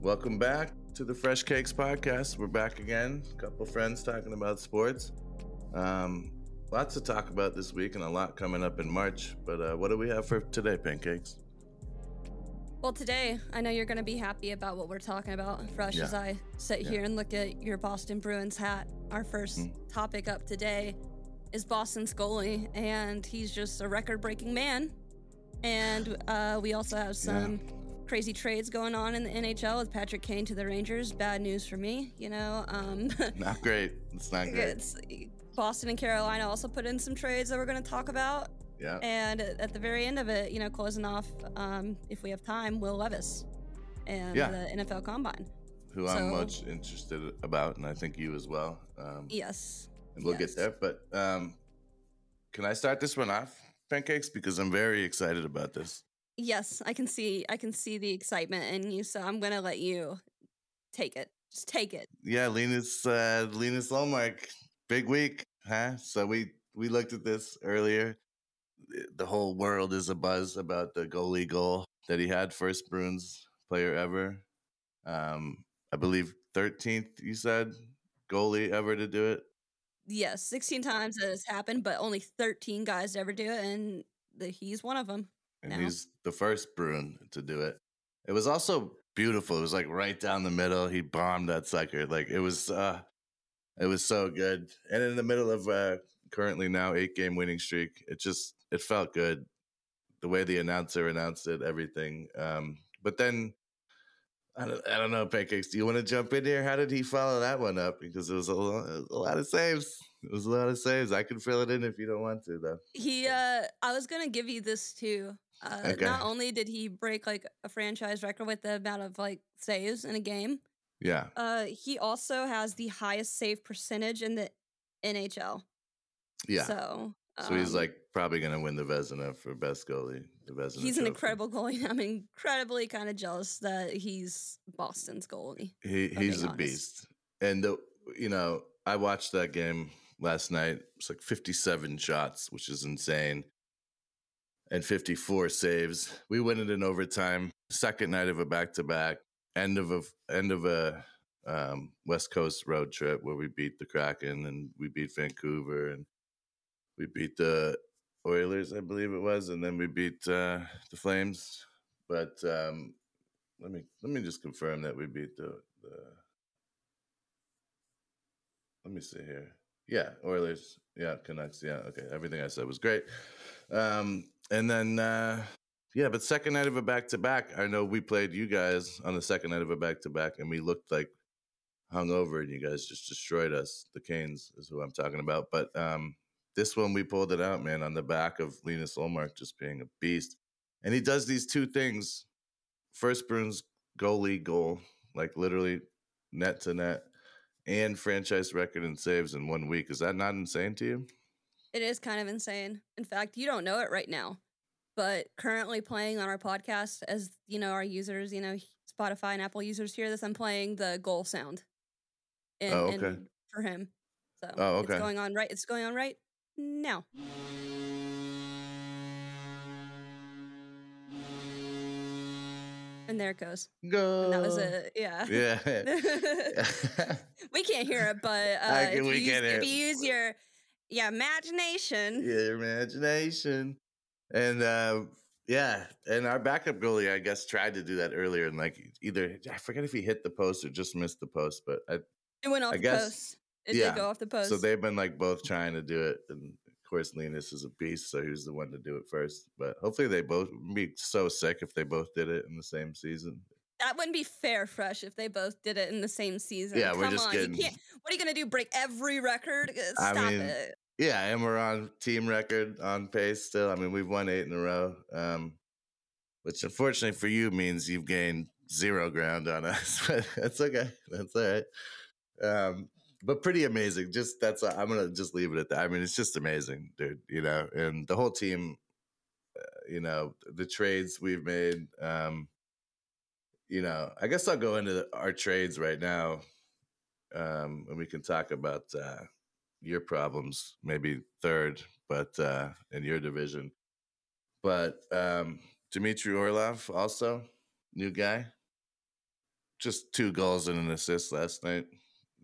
Welcome back to the Fresh Cakes podcast. We're back again. A couple friends talking about sports. Um, lots to talk about this week and a lot coming up in March. But uh, what do we have for today, Pancakes? Well, today, I know you're going to be happy about what we're talking about, Fresh, Yeah. as I sit Yeah. here and look at your Boston Bruins hat. Our first Mm. topic up today is Boston's goalie, and he's just a record breaking man. And uh, we also have some crazy trades going on in the NHL with Patrick Kane to the Rangers. Bad news for me, you know. Um, Not great. It's not great. it's, Boston and Carolina also put in some trades that we're going to talk about. Yeah. And at the very end of it, you know, closing off, um, if we have time, Will Levis and Yeah. the NFL Combine. Who I'm much interested about, and I think you as well. Um, Yes. and we'll Yes. get there. But um, can I start this one off, Pancakes? Because I'm very excited about this. Yes, I can see. I can see the excitement in you. So I'm gonna let you take it. Just take it. Yeah, Linus uh Linus Ullmark, big week, huh? So we we looked at this earlier. The whole world is a buzz about the goalie goal that he had, first Bruins player ever. Um, I believe thirteenth. You said goalie ever to do it. Yes, 16 times it has happened, but only 13 guys ever do it, and the, he's one of them. And No. he's the first Bruin to do it. It was also beautiful. It was like right down the middle. He bombed that sucker. Like it was, uh, it was so good. And in the middle of uh, currently now eight game winning streak, it just it felt good. The way the announcer announced it, everything. Um, but then I don't, I don't know, pancakes. Do you want to jump in here? How did he follow that one up? Because it was a, lo- a lot of saves. It was a lot of saves. I can fill it in if you don't want to, though. He, uh, I was gonna give you this too. Uh, Okay. Not only did he break like a franchise record with the amount of like saves in a game, Yeah. uh, he also has the highest save percentage in the NHL. Yeah. So, So he's um, like probably going to win the Vezina for best goalie. The Vezina. he's an incredible goalie. I'm incredibly kind of jealous that he's Boston's goalie. He he's a honest. beast. And the you know I watched that game last night. It's like 57 shots, which is insane, and 54 saves. We win it in overtime. Second night of a back to back. End of a end of a um, West Coast road trip where we beat the Kraken and we beat Vancouver and we beat the Oilers, I believe it was, and then we beat uh, the Flames. But um, let me let me just confirm that we beat the the. Let me see here. Yeah, Oilers. Yeah, Canucks. Yeah, okay. Everything I said was great. Um, and then uh, yeah, but second night of a back to back. I know we played you guys on the second night of a back to back, and we looked like hungover, and you guys just destroyed us. The Canes is who I'm talking about. But um, this one we pulled it out, man, on the back of Linus Ullmark just being a beast. And he does these two things. First Bruins goalie goal, like literally net to net, and franchise record in saves in one week. Is that not insane to you? It is kind of insane. In fact, you don't know it right now, but currently playing on our podcast, as you know, our users, you know, Spotify and Apple users hear this, I'm playing the goal sound. In, Oh, in- okay. for him. So Oh, okay. it's going on right. It's going on right now. And there it goes. Go. And that was it. Yeah. Yeah. we can't hear it, but uh, can- if, you use, if it. you use your yeah imagination, your imagination. And uh, yeah, and our backup goalie, I guess, tried to do that earlier, and like either I forget if he hit the post or just missed the post, but I, it went off I the guess- post. It yeah. did go off the post. so they've been like both trying to do it, and of course Linus is a beast, so he was the one to do it first. But hopefully they both be so sick if they both did it in the same season. That wouldn't be fair, fresh, if they both did it in the same season. Yeah, we're Come just on, getting- You can't, what are you gonna do? Break every record? Uh, I Stop mean, it. Yeah, and we're on team record on pace still. I mean, we've won eight in a row, um, which unfortunately for you means you've gained zero ground on us. But that's okay. That's all right. Um, but pretty amazing. Just that's I'm gonna just leave it at that. I mean, it's just amazing, dude. You know, and the whole team. Uh, you know, the trades we've made. Um, you know, I guess I'll go into the, our trades right now, um, and we can talk about. Uh, your problems maybe third but uh in your division but um Dmitry Orlov also new guy just two goals and an assist last night.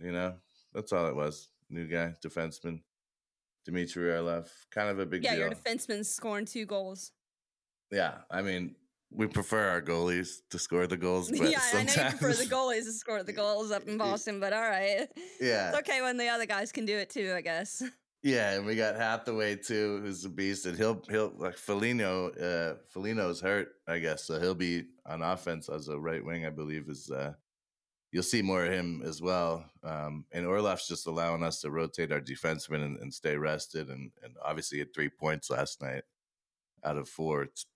You know, that's all it was. New guy, defenseman, Dmitry Orlov. Kind of a big yeah, deal. your defenseman scoring two goals. yeah, I mean, we prefer our goalies to score the goals, but yeah, I know sometimes, you prefer the goalies to score the goals up in Boston, but all right. yeah, It's okay when the other guys can do it too, I guess. Yeah, and we got Hathaway too, who's a beast, and he'll he'll like Foligno. Uh, Foligno's hurt, I guess, so he'll be on offense as a right wing. I believe is. Uh, you'll see more of him as well. Um, and Orlov's just allowing us to rotate our defensemen and, and stay rested, and and obviously had three points last night out of four it's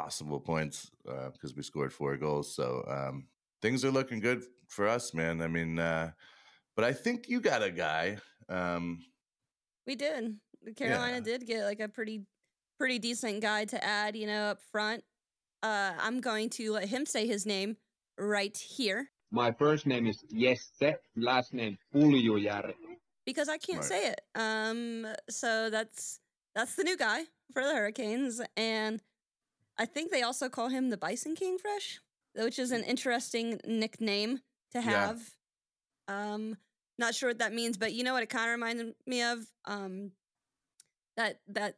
possible points because we scored four goals. So um, things are looking good for us, man. I mean, uh, but I think you got a guy. Um, We did. Carolina Yeah. did get like a pretty pretty decent guy to add, you know, up front. Uh I'm going to let him say his name right here My first name is Jesse, last name Puljujärvi. because I can't Smart. say it. Um so that's that's the new guy for the Hurricanes and I think they also call him the Bison King Fresh, which is an interesting nickname to Yeah. have. Um not sure what that means, but you know what it kind of reminded me of? Um that that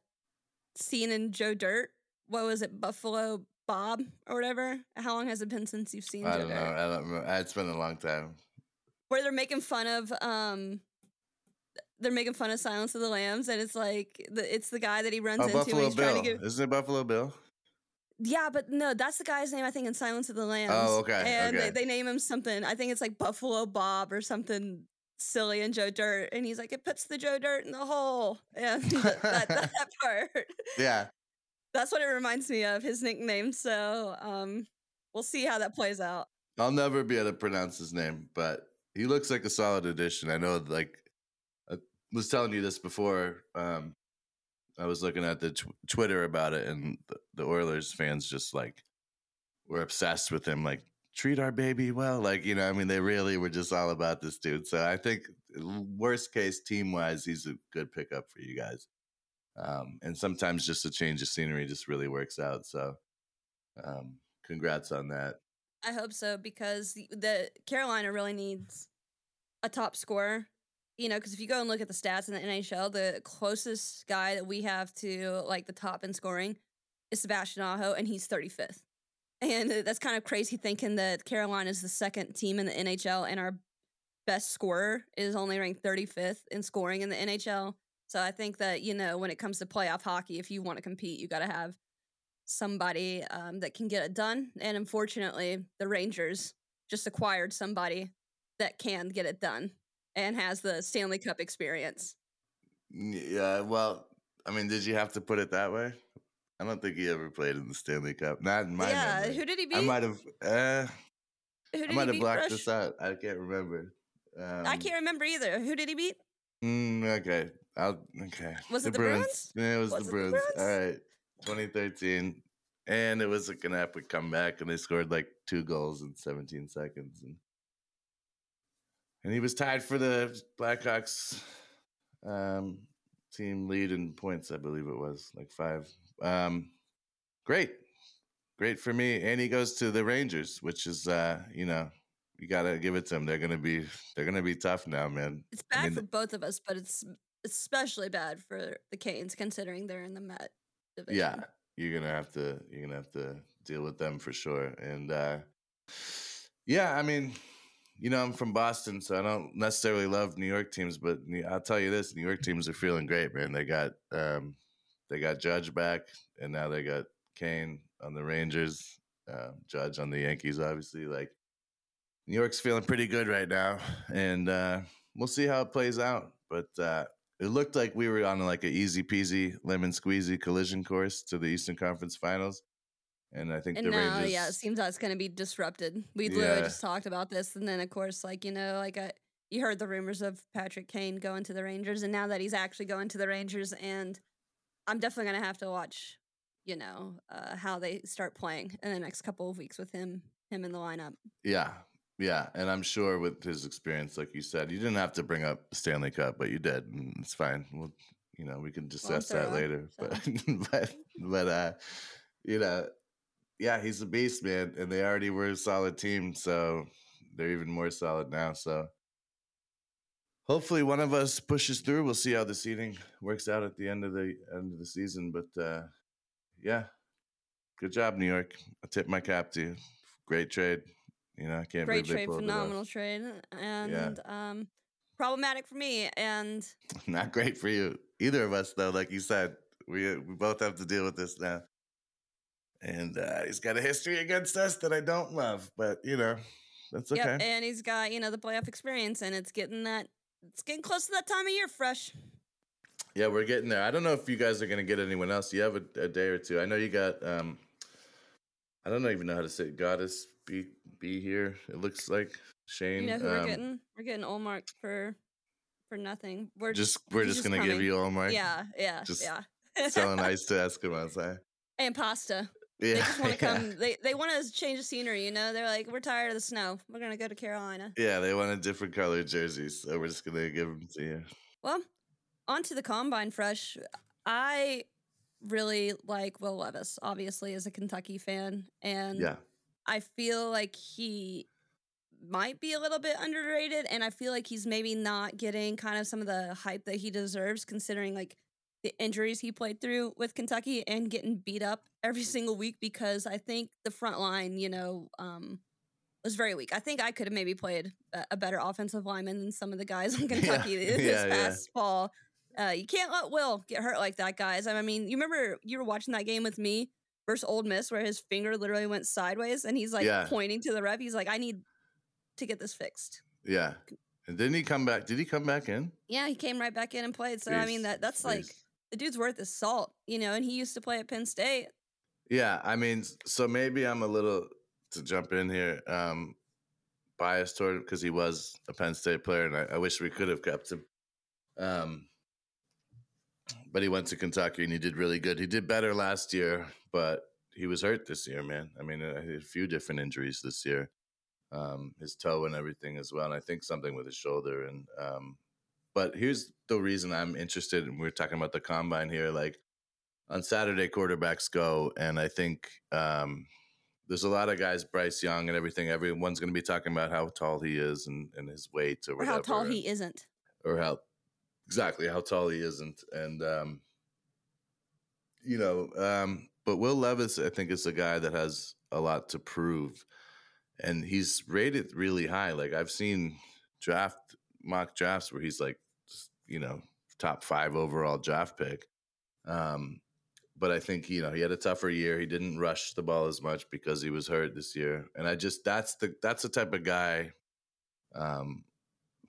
scene in Joe Dirt. What was it, Buffalo Bob or whatever? How long has it been since you've seen I Joe don't know. Dirt? I don't remember. It's been a long time. Where they're making fun of um they're making fun of Silence of the Lambs, and it's like the, it's the guy that he runs Oh, into. Buffalo Bill. to give, Isn't it Buffalo Bill? Yeah, but no, that's the guy's name. I think in Silence of the Lambs. Oh, okay, And okay. They, they name him something. I think it's like Buffalo Bob or something silly and Joe Dirt, and he's like, it puts the Joe Dirt in the hole. And that, that, that part. Yeah. That's what it reminds me of, his nickname. So um, we'll see how that plays out. I'll never be able to pronounce his name, but he looks like a solid addition. I know, like, I was telling you this before. Um, I was looking at the tw- Twitter about it, and the, the Oilers fans just like were obsessed with him. Like, treat our baby well. Like, you know, I mean, they really were just all about this dude. So I think, worst case, team wise, he's a good pickup for you guys. Um, and sometimes just a change of scenery just really works out. So, um, congrats on that. I hope so because the, the Carolina really needs a top scorer. You know, because if you go and look at the stats in the NHL, the closest guy that we have to like the top in scoring is Sebastian Aho, and he's 35th. And uh, that's kind of crazy thinking that Carolina is the second team in the NHL, and our best scorer is only ranked 35th in scoring in the NHL. So I think that you know when it comes to playoff hockey, if you want to compete, you got to have somebody um, that can get it done. And unfortunately, the Rangers just acquired somebody that can get it done and has the Stanley Cup experience. Yeah, well, I mean, did you have to put it that way? I don't think he ever played in the Stanley Cup. Not in my yeah, memory. who did he beat? I might have. Uh, who did I might he have beat? blocked Rush? this out. I can't remember. Um, I can't remember either. Who did he beat? Mm, okay, I'll. Okay. Was it the Bruins? Yeah, it was, Was the it Bruins. All Bruins? right, 2013, and it was like an epic comeback, and they scored like two goals in 17 seconds, and and he was tied for the Blackhawks um, team lead in points. I believe it was like five. Um, great, great for me. And he goes to the Rangers, which is uh, you know. You gotta give it to them. They're gonna be, they're gonna be tough now, man. It's I bad mean, for both of us, but it's especially bad for the Canes considering they're in the Met division. Yeah, you're gonna have to you're gonna have to deal with them for sure. And uh yeah, I mean, you know, I'm from Boston, so I don't necessarily love New York teams, but I'll tell you this: New York teams are feeling great, man. They got um they got Judge back, and now they got Kane on the Rangers, uh, Judge on the Yankees, obviously. Like New York's feeling pretty good right now, and uh we'll see how it plays out. But uh it looked like we were on like an easy peasy lemon squeezy collision course to the Eastern Conference Finals, and I think And the now, Rangers. yeah, it seems that's going to be disrupted. We literally Yeah. just talked about this, and then of course, like you know, like I, you heard the rumors of Patrick Kane going to the Rangers, and now that he's actually going to the Rangers, and I'm definitely going to have to watch, you know, uh, how they start playing in the next couple of weeks with him, him in the lineup. Yeah, yeah, and I'm sure with his experience, like you said, you didn't have to bring up Stanley Cup, but you did, and it's fine. We'll, you know, we can Well, discuss that thorough, later. so. But but but uh, you know, yeah, he's a beast, man, and they already were a solid team, so they're even more solid now. So hopefully one of us pushes through. We'll see how the seating works out at the end of the end of the season. But uh, yeah, good job, New York. I tip my cap to you. Great trade. You know, I can't Great trade, pulled it off. phenomenal trade, and um, problematic for me. And Not great for you. Either of us, though, like you said, we we both have to deal with this now. And uh, he's got a history against us that I don't love, but you know, that's okay. yep, and he's got you know the playoff experience, and it's getting that it's getting close to that time of year, fresh. Yeah, we're getting there. I don't know if you guys are gonna get anyone else. You have a, a day or two. I know you got. um I don't even know how to say it. goddess be be here. It looks like Shane. You know who we're um, getting? We're getting Ullmark for for nothing. We're Just we're just gonna give you all my Yeah, yeah, just yeah. selling ice to Eskimos. Huh? and pasta. Yeah, They just want to yeah. come. They they want to change the scenery. You know, they're like, we're tired of the snow. We're gonna go to Carolina. Yeah, they want a different color jerseys, so we're just gonna give them to you. Well, on to the combine. Fresh. I really like Will Levis. Obviously, as a Kentucky fan, and Yeah, I feel like he might be a little bit underrated, and I feel like he's maybe not getting kind of some of the hype that he deserves, considering like the injuries he played through with Kentucky and getting beat up every single week. Because I think the front line, you know, um, was very weak. I think I could have maybe played a, better offensive lineman than some of the guys on Kentucky this Yeah, yeah. past fall. Uh, you can't let Will get hurt like that, guys. I mean, you remember you were watching that game with me versus Ole Miss where his finger literally went sideways and he's like Yeah. pointing to the ref. He's like, I need to get this fixed. yeah. And didn't he come back? Did he come back in? Yeah, he came right back in and played. So I mean that that's like jeez. The dude's worth his salt, you know, and he used to play at Penn State. Yeah, I mean, so maybe I'm a little to jump in here, um, biased toward because he was a Penn State player, and I, I wish we could have kept him. Um, but he went to Kentucky and he did really good. He did better last year, but he was hurt this year, man. I mean, uh, a few different injuries this year, um, his toe and everything as well, and I think something with his shoulder. And um, but here's the reason I'm interested. And we're talking about the combine here, like on Saturday, quarterbacks go, and I think um, there's a lot of guys, Bryce Young and everything. Everyone's going to be talking about how tall he is and, and his weight or Or whatever, how tall he isn't. or how exactly how tall he isn't, and um, you know, um, but Will Levis, I think, is a guy that has a lot to prove, and he's rated really high. Like I've seen draft mock drafts where he's like, you know, top five overall draft pick. Um, but I think you know he had a tougher year. He didn't rush the ball as much because he was hurt this year, and I just that's the that's the type of guy. Um,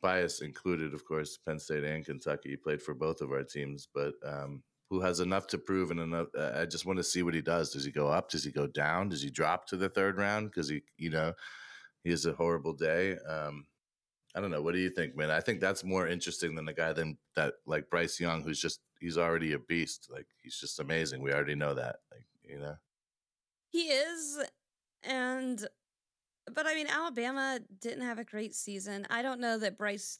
bias included, of course, Penn State and Kentucky. He played for both of our teams, but um, who has enough to prove and enough. Uh, I just want to see what he does. Does he go up? Does he go down? Does he drop to the third round? Because he, you know, he has a horrible day. Um, I don't know. What do you think, man? I think that's more interesting than the guy than that like Bryce Young, who's just he's already a beast. Like he's just amazing. We already know that. Like you know. He is, and but I mean, Alabama didn't have a great season. I don't know that Bryce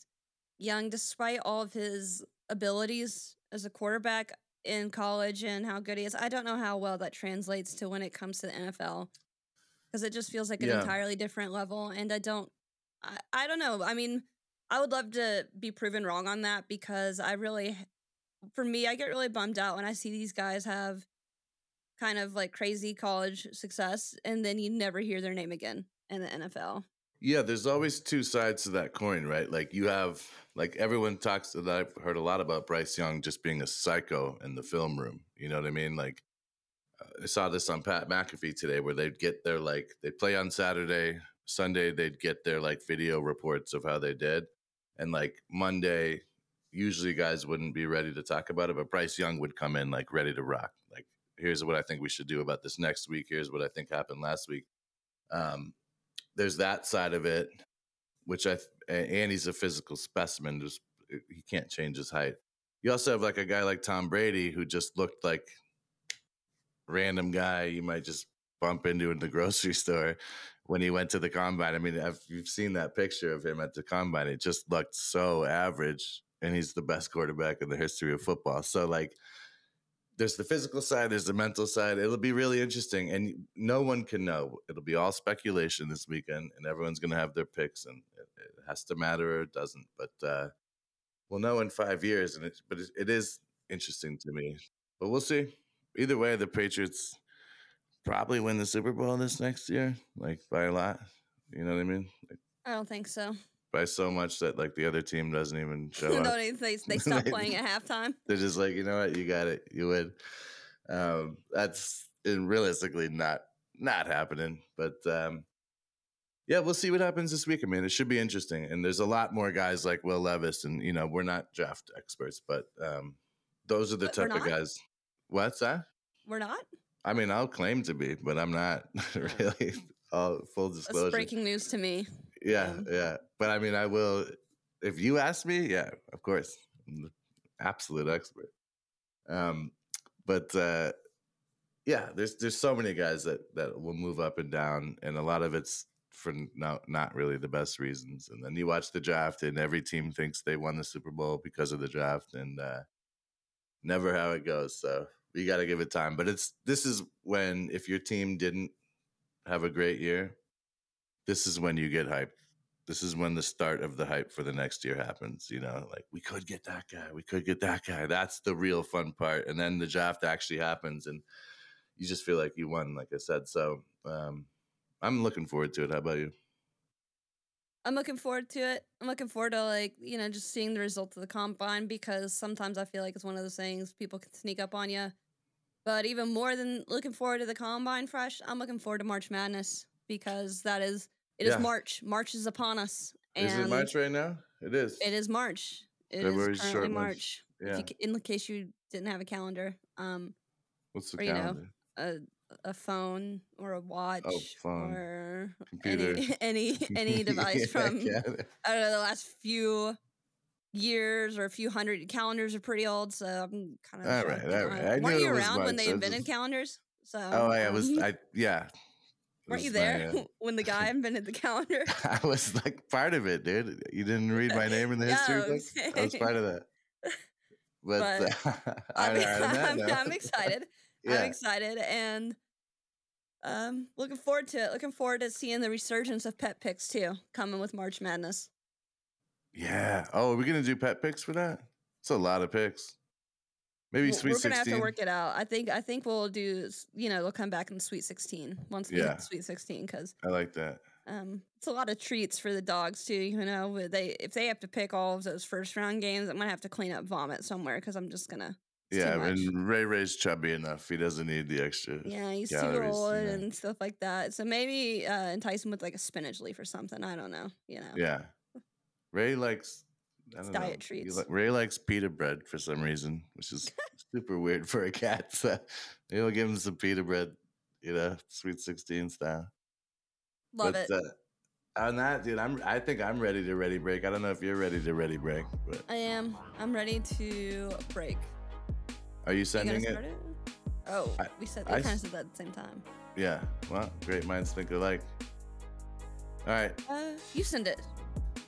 Young, despite all of his abilities as a quarterback in college and how good he is, I don't know how well that translates to when it comes to the NFL because it just feels like an Yeah. entirely different level. And I don't, I, I don't know. I mean, I would love to be proven wrong on that because I really, for me, I get really bummed out when I see these guys have kind of like crazy college success and then you never hear their name again in the NFL. Yeah, there's always two sides to that coin, right? Like you have, like everyone talks. That I've heard a lot about Bryce Young just being a psycho in the film room. You know what I mean? Like uh, I saw this on Pat McAfee today, where they'd get their like they play on Saturday, Sunday they'd get their like video reports of how they did, and like Monday, usually guys wouldn't be ready to talk about it, but Bryce Young would come in like ready to rock. Like here's what I think we should do about this next week. Here's what I think happened last week. Um, there's that side of it, which I and he's a physical specimen. Just he can't change his height. You also have like a guy like Tom Brady who just looked like random guy you might just bump into in the grocery store when he went to the combine. I mean, I've, you've seen that picture of him at the combine. It just looked so average, and he's the best quarterback in the history of football. So like. there's the physical side, there's the mental side. It'll be really interesting, and no one can know. It'll be all speculation this weekend, and everyone's going to have their picks, and it, it, has to matter or it doesn't. But uh, we'll know in five years, and it, but it, it is interesting to me. But we'll see. Either way, the Patriots probably win the Super Bowl this next year, like by a lot. You know what I mean? Like, I don't think so. By so much that like the other team doesn't even show up. they, they, they stop playing at halftime. They're just like, you know what, you got it, you win. Um, that's realistically not not happening, but um, yeah, we'll see what happens this week. I mean, it should be interesting, and there's a lot more guys like Will Levis, and you know, we're not draft experts, but um, those are the But type of guys. What's that? We're not. I mean, I'll claim to be, but I'm not really. All full disclosure. That's breaking news to me. Yeah, Um, yeah. But I mean, I will. If you ask me, yeah, of course, I'm the absolute expert. Um, but uh, yeah, there's there's so many guys that that will move up and down, and a lot of it's for not not really the best reasons. And then you watch the draft, and every team thinks they won the Super Bowl because of the draft, and uh, never how it goes. So you got to give it time. But it's this is when if your team didn't have a great year, this is when you get hyped. This is when the start of the hype for the next year happens. You know, like we could get that guy, we could get that guy. That's the real fun part. And then the draft actually happens, and you just feel like you won, like I said. So um, I'm looking forward to it. How about you? I'm looking forward to it. I'm looking forward to like you know just seeing the results of the combine because sometimes I feel like it's one of those things people can sneak up on you. But even more than looking forward to the combine fresh, I'm looking forward to March Madness because that is it is Yeah. March. March is upon us. is it March right now? It is. It is March. It is February's a currently. March. If Yeah. you, in case you didn't have a calendar, um, What's the or, you know, calendar? a a phone or a watch Oh, phone. or Computer. any any any device Yeah, from. I don't know, the last few years or a few hundred calendars are pretty old, so I'm kind of All right, all right. I Weren't you was around when they invented calendars? So Oh, I was. um, I yeah. weren't you is my, there uh, when the guy invented the calendar? I was like part of it, dude. You didn't read my name in the history I'm books? I was part of that. But, But uh, I'm, all right, on that I'm, I'm excited. Yeah, I'm excited and um looking forward to it. Looking forward to seeing the resurgence of pet picks too, coming with March Madness. yeah. Oh, are we gonna do pet picks for that? It's a lot of picks. Maybe We're- Sweet We're gonna have to work it out. I think I think we'll do you know we'll come back in Sweet Sixteen once we hit Yeah. the Sweet Sixteen because I like that. um it's a lot of treats for the dogs too. You know they if they have to pick all of those first round games, I'm gonna have to clean up vomit somewhere because I'm just gonna Yeah, and Ray Ray's chubby enough. He doesn't need the extra. yeah he's too calories, old yeah. and stuff like that. So maybe uh, entice him with like a spinach leaf or something. I don't know. You know. Yeah. Ray likes. I don't know. diet he treats. li- Ray likes pita bread for some reason, which is super weird for a cat. So maybe we'll give him some pita bread, you know, Sweet Sixteen style. Love but, it. Uh, on that, dude, I'm. I think I'm ready to ready break. I don't know if you're ready to ready break, but I am. I'm ready to break. Are you You sending it? it? Oh, I- we said we kind of said that at the same time. Yeah. Well, great minds think alike. All right, Uh, you send it.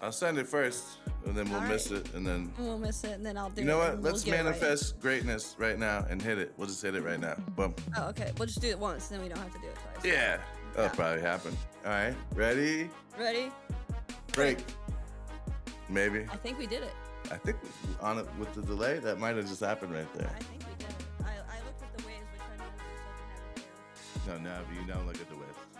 I'll send it first, and then we'll All miss it, and then We'll miss it, and then I'll do it. you know what? and we'll Let's right. manifest greatness right now and hit it. We'll just hit it right now. Boom. Oh, okay. We'll just do it once, and then we don't have to do it twice. Yeah, that'll Yeah. probably happen. All right, ready? Ready? Break. Maybe. I think we did it. I think on it with the delay, that might have just happened right I there. No, no, but you don't look at the width.